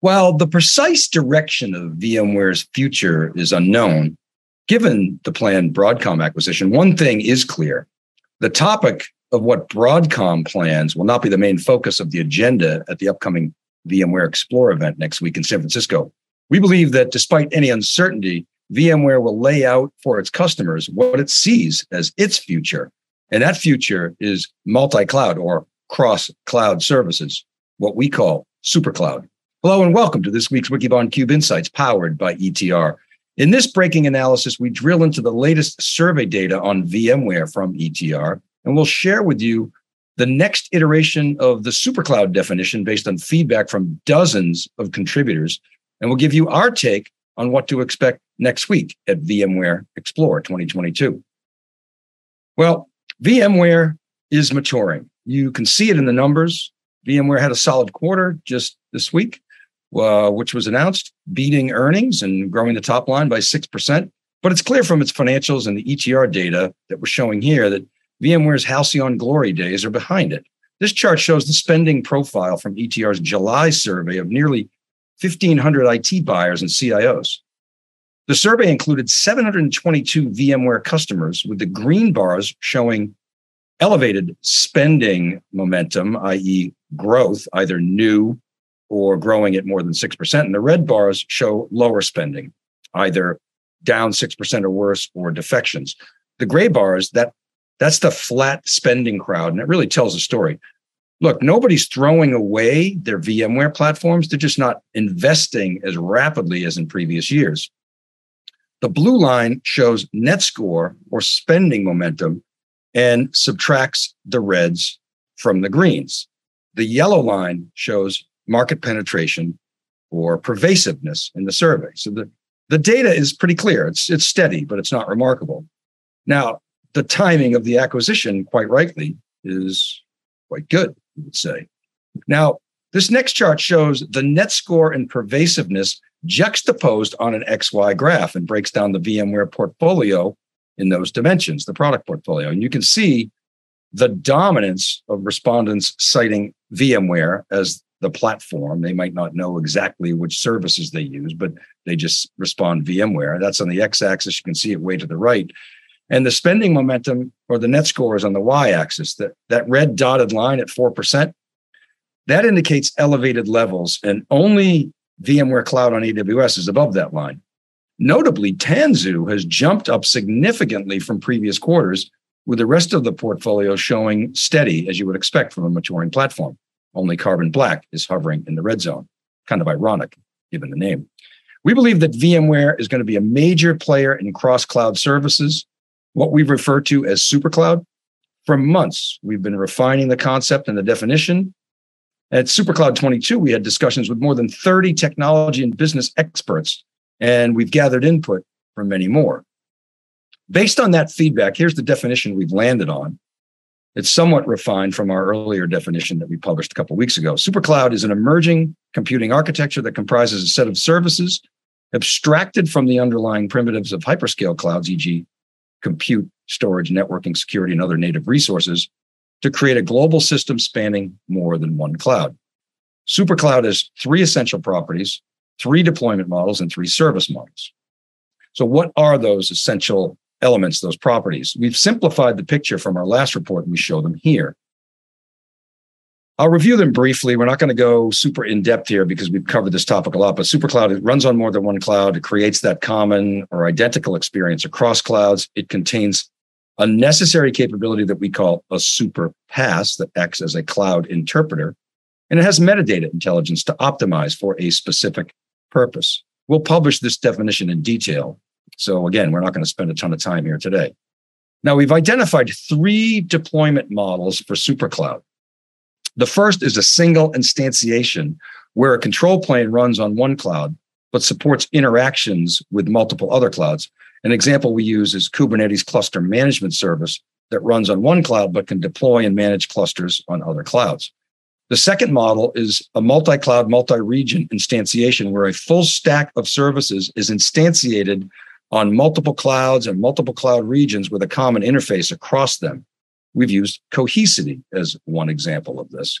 While the precise direction of VMware's future is unknown, given the planned Broadcom acquisition, one thing is clear. The topic of what Broadcom plans will not be the main focus of the agenda at the upcoming VMware Explore event next week in San Francisco. We believe that despite any uncertainty, VMware will lay out for its customers what it sees as its future. And that future is multi cloud or cross cloud services, what we call super cloud. Hello and welcome to this week's Wikibon Cube Insights powered by ETR. In this breaking analysis, we drill into the latest survey data on VMware from ETR, and we'll share with you the next iteration of the supercloud definition based on feedback from dozens of contributors. And we'll give you our take on what to expect next week at VMware Explore 2022. Well, VMware is maturing. You can see it in the numbers. VMware had a solid quarter just this week uh, which was announced, beating earnings and growing the top line by 6%. But it's clear from its financials and the ETR data that we're showing here that VMware's halcyon glory days are behind it. This chart shows the spending profile from ETR's July survey of nearly 1,500 IT buyers and CIOs. The survey included 722 VMware customers, with the green bars showing elevated spending momentum, i.e., growth, either new or growing at more than 6%. And the red bars show lower spending, either down 6% or worse or defections. The gray bars, that that's the flat spending crowd. And it really tells a story. Look, nobody's throwing away their VMware platforms. They're just not investing as rapidly as in previous years. The blue line shows net score or spending momentum and subtracts the reds from the greens. The yellow line shows market penetration or pervasiveness in the survey. So the, the data is pretty clear. It's, it's steady, but it's not remarkable. Now, the timing of the acquisition, quite rightly, is quite good, you would say. Now, this next chart shows the net score and pervasiveness juxtaposed on an XY graph and breaks down the VMware portfolio in those dimensions, the product portfolio. And you can see the dominance of respondents citing VMware as the platform. They might not know exactly which services they use, but they just respond VMware. That's on the x axis. You can see it way to the right. And the spending momentum or the net score is on the y axis. That, that red dotted line at 4%, that indicates elevated levels. And only VMware Cloud on AWS is above that line. Notably, Tanzu has jumped up significantly from previous quarters, with the rest of the portfolio showing steady, as you would expect from a maturing platform. Only Carbon Black is hovering in the red zone. Kind of ironic, given the name. We believe that VMware is going to be a major player in cross cloud services, what we refer to as supercloud. For months, we've been refining the concept and the definition. At SuperCloud 22, we had discussions with more than 30 technology and business experts, and we've gathered input from many more. Based on that feedback, here's the definition we've landed on. It's somewhat refined from our earlier definition that we published a couple weeks ago. Supercloud is an emerging computing architecture that comprises a set of services abstracted from the underlying primitives of hyperscale clouds, e.g., compute, storage, networking, security, and other native resources, to create a global system spanning more than one cloud. Supercloud has three essential properties, three deployment models, and three service models. So, what are those essential elements, those properties. We've simplified the picture from our last report and we show them here. I'll review them briefly. We're not going to go super in depth here because we've covered this topic a lot, but SuperCloud it runs on more than one cloud. It creates that common or identical experience across clouds. It contains a necessary capability that we call a super PaaS that acts as a cloud interpreter. And it has metadata intelligence to optimize for a specific purpose. We'll publish this definition in detail so again, we're not going to spend a ton of time here today. Now we've identified three deployment models for SuperCloud. The first is a single instantiation where a control plane runs on one cloud, but supports interactions with multiple other clouds. An example we use is Kubernetes cluster management service that runs on one cloud, but can deploy and manage clusters on other clouds. The second model is a multi cloud, multi region instantiation where a full stack of services is instantiated on multiple clouds and multiple cloud regions with a common interface across them. We've used Cohesity as one example of this.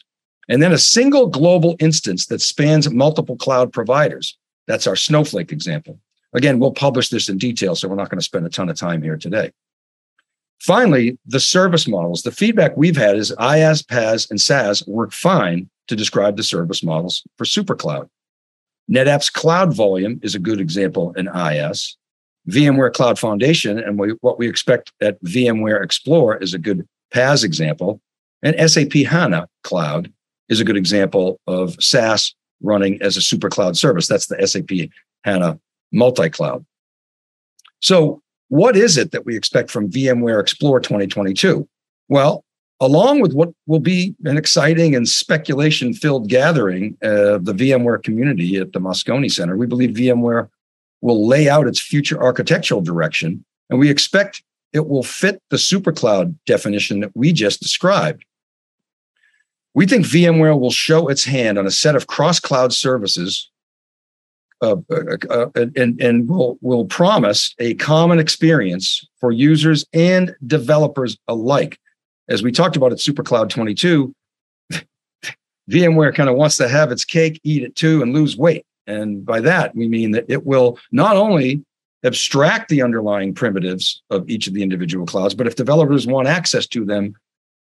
and then a single global instance that spans multiple cloud providers. That's our Snowflake example. Again, we'll publish this in detail, so we're not going to spend a ton of time here today. Finally, the service models. The feedback we've had is IaaS, PaaS, and SaaS work fine to describe the service models for SuperCloud. NetApp's cloud volume is a good example in IaaS. VMware Cloud Foundation and we, what we expect at VMware Explore is a good PaaS example. And SAP HANA Cloud is a good example of SaaS running as a super cloud service. That's the SAP HANA multi cloud. So, what is it that we expect from VMware Explore 2022? Well, along with what will be an exciting and speculation filled gathering of the VMware community at the Moscone Center, we believe VMware will lay out its future architectural direction, and we expect it will fit the supercloud definition that we just described. We think VMware will show its hand on a set of cross cloud services uh, uh, uh, and, and will, will promise a common experience for users and developers alike. As we talked about at SuperCloud 22, VMware kind of wants to have its cake, eat it too, and lose weight. And by that, we mean that it will not only abstract the underlying primitives of each of the individual clouds, but if developers want access to them,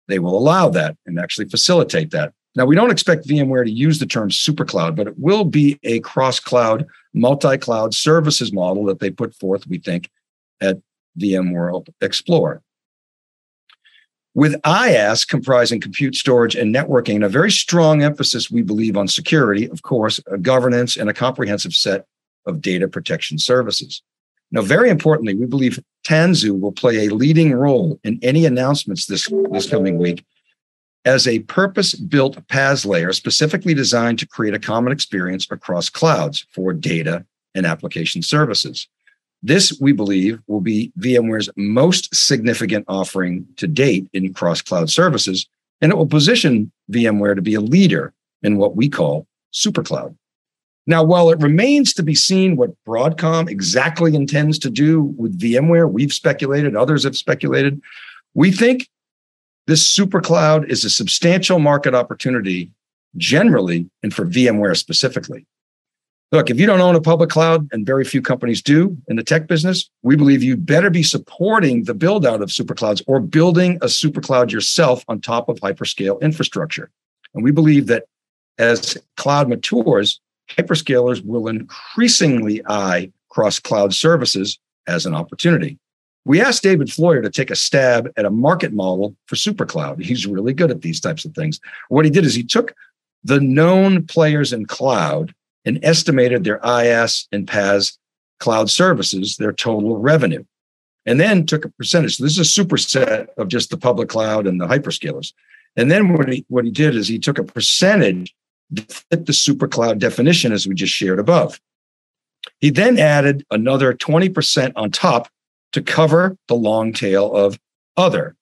they will allow that and actually facilitate that. Now, we don't expect VMware to use the term supercloud, but it will be a cross cloud, multi cloud services model that they put forth, we think, at VMworld Explore. With IaaS comprising compute, storage, and networking, and a very strong emphasis, we believe, on security, of course, governance, and a comprehensive set of data protection services. Now, very importantly, we believe Tanzu will play a leading role in any announcements this, this coming week as a purpose built PaaS layer specifically designed to create a common experience across clouds for data and application services. This, we believe, will be VMware's most significant offering to date in cross cloud services, and it will position VMware to be a leader in what we call supercloud. Now, while it remains to be seen what Broadcom exactly intends to do with VMware, we've speculated, others have speculated. We think this supercloud is a substantial market opportunity generally and for VMware specifically. Look, if you don't own a public cloud, and very few companies do in the tech business, we believe you better be supporting the build out of super clouds or building a super cloud yourself on top of hyperscale infrastructure. And we believe that as cloud matures, hyperscalers will increasingly eye cross cloud services as an opportunity. We asked David Floyer to take a stab at a market model for SuperCloud. He's really good at these types of things. What he did is he took the known players in cloud and estimated their IaaS and PaaS cloud services, their total revenue, and then took a percentage. So this is a superset of just the public cloud and the hyperscalers. And then what he, what he did is he took a percentage fit the super cloud definition as we just shared above. He then added another 20% on top to cover the long tail of other.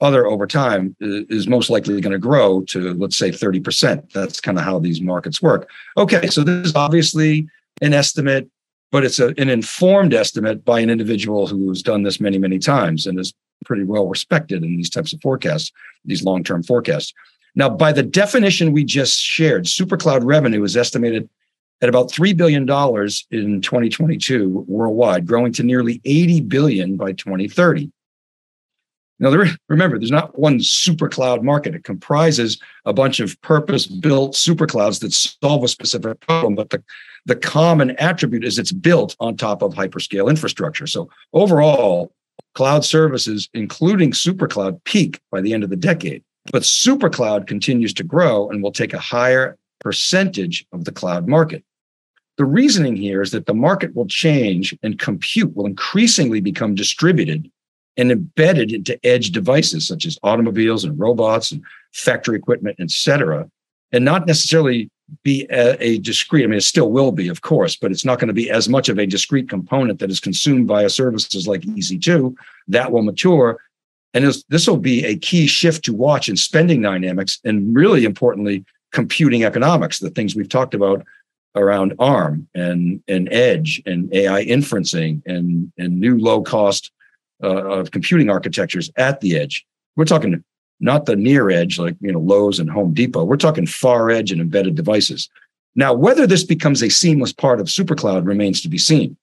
Other over time is most likely going to grow to, let's say, 30%. That's kind of how these markets work. Okay, so this is obviously an estimate, but it's a, an informed estimate by an individual who's done this many, many times and is pretty well respected in these types of forecasts, these long term forecasts. Now, by the definition we just shared, supercloud revenue is estimated at about $3 billion in 2022 worldwide, growing to nearly 80 billion by 2030. Now, there, remember, there's not one supercloud market. It comprises a bunch of purpose-built superclouds that solve a specific problem, but the, the common attribute is it's built on top of hyperscale infrastructure. So overall, cloud services, including supercloud, peak by the end of the decade. But supercloud continues to grow and will take a higher percentage of the cloud market. The reasoning here is that the market will change and compute will increasingly become distributed and embedded into edge devices such as automobiles and robots and factory equipment, et cetera, and not necessarily be a, a, discrete. I mean, it still will be, of course, but it's not going to be as much of a discrete component that is consumed via services like EC2. That will mature. And this will be a key shift to watch in spending dynamics and really importantly, computing economics, the things we've talked about around ARM and, and edge and AI inferencing and, and new low cost uh, of computing architectures at the edge. We're talking not the near edge like you know Lowe's and Home Depot. We're talking far edge and embedded devices. Now, whether this becomes a seamless part of SuperCloud remains to be seen.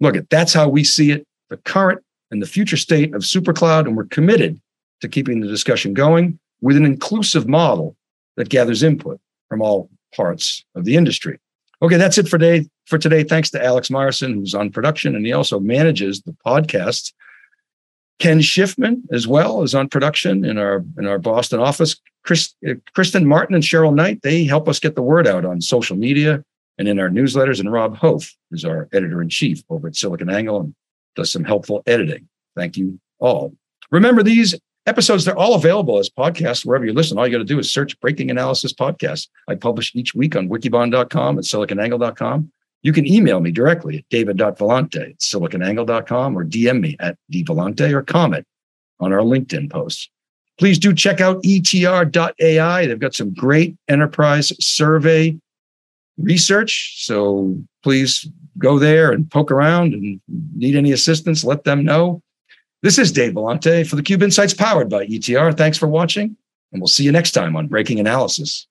Look, that's how we see it, the current and the future state of SuperCloud, and we're committed to keeping the discussion going with an inclusive model that gathers input from all parts of the industry. Okay, that's it for today. For today, thanks to Alex Myerson, who's on production, and he also manages the podcast. Ken Schiffman, as well, is on production in our in our Boston office. Chris, uh, Kristen Martin and Cheryl Knight, they help us get the word out on social media and in our newsletters. And Rob Hof is our editor in chief over at SiliconANGLE and does some helpful editing. Thank you all. Remember, these episodes, they're all available as podcasts wherever you listen. All you got to do is search Breaking Analysis Podcast. I publish each week on wikibon.com and siliconangle.com. You can email me directly at david.vellante at siliconangle.com or DM me at dvellante or comment on our LinkedIn posts. Please do check out etr.ai. They've got some great enterprise survey research. So please go there and poke around and need any assistance, let them know. This is Dave Vellante for the Cube Insights powered by ETR. Thanks for watching, and we'll see you next time on Breaking Analysis.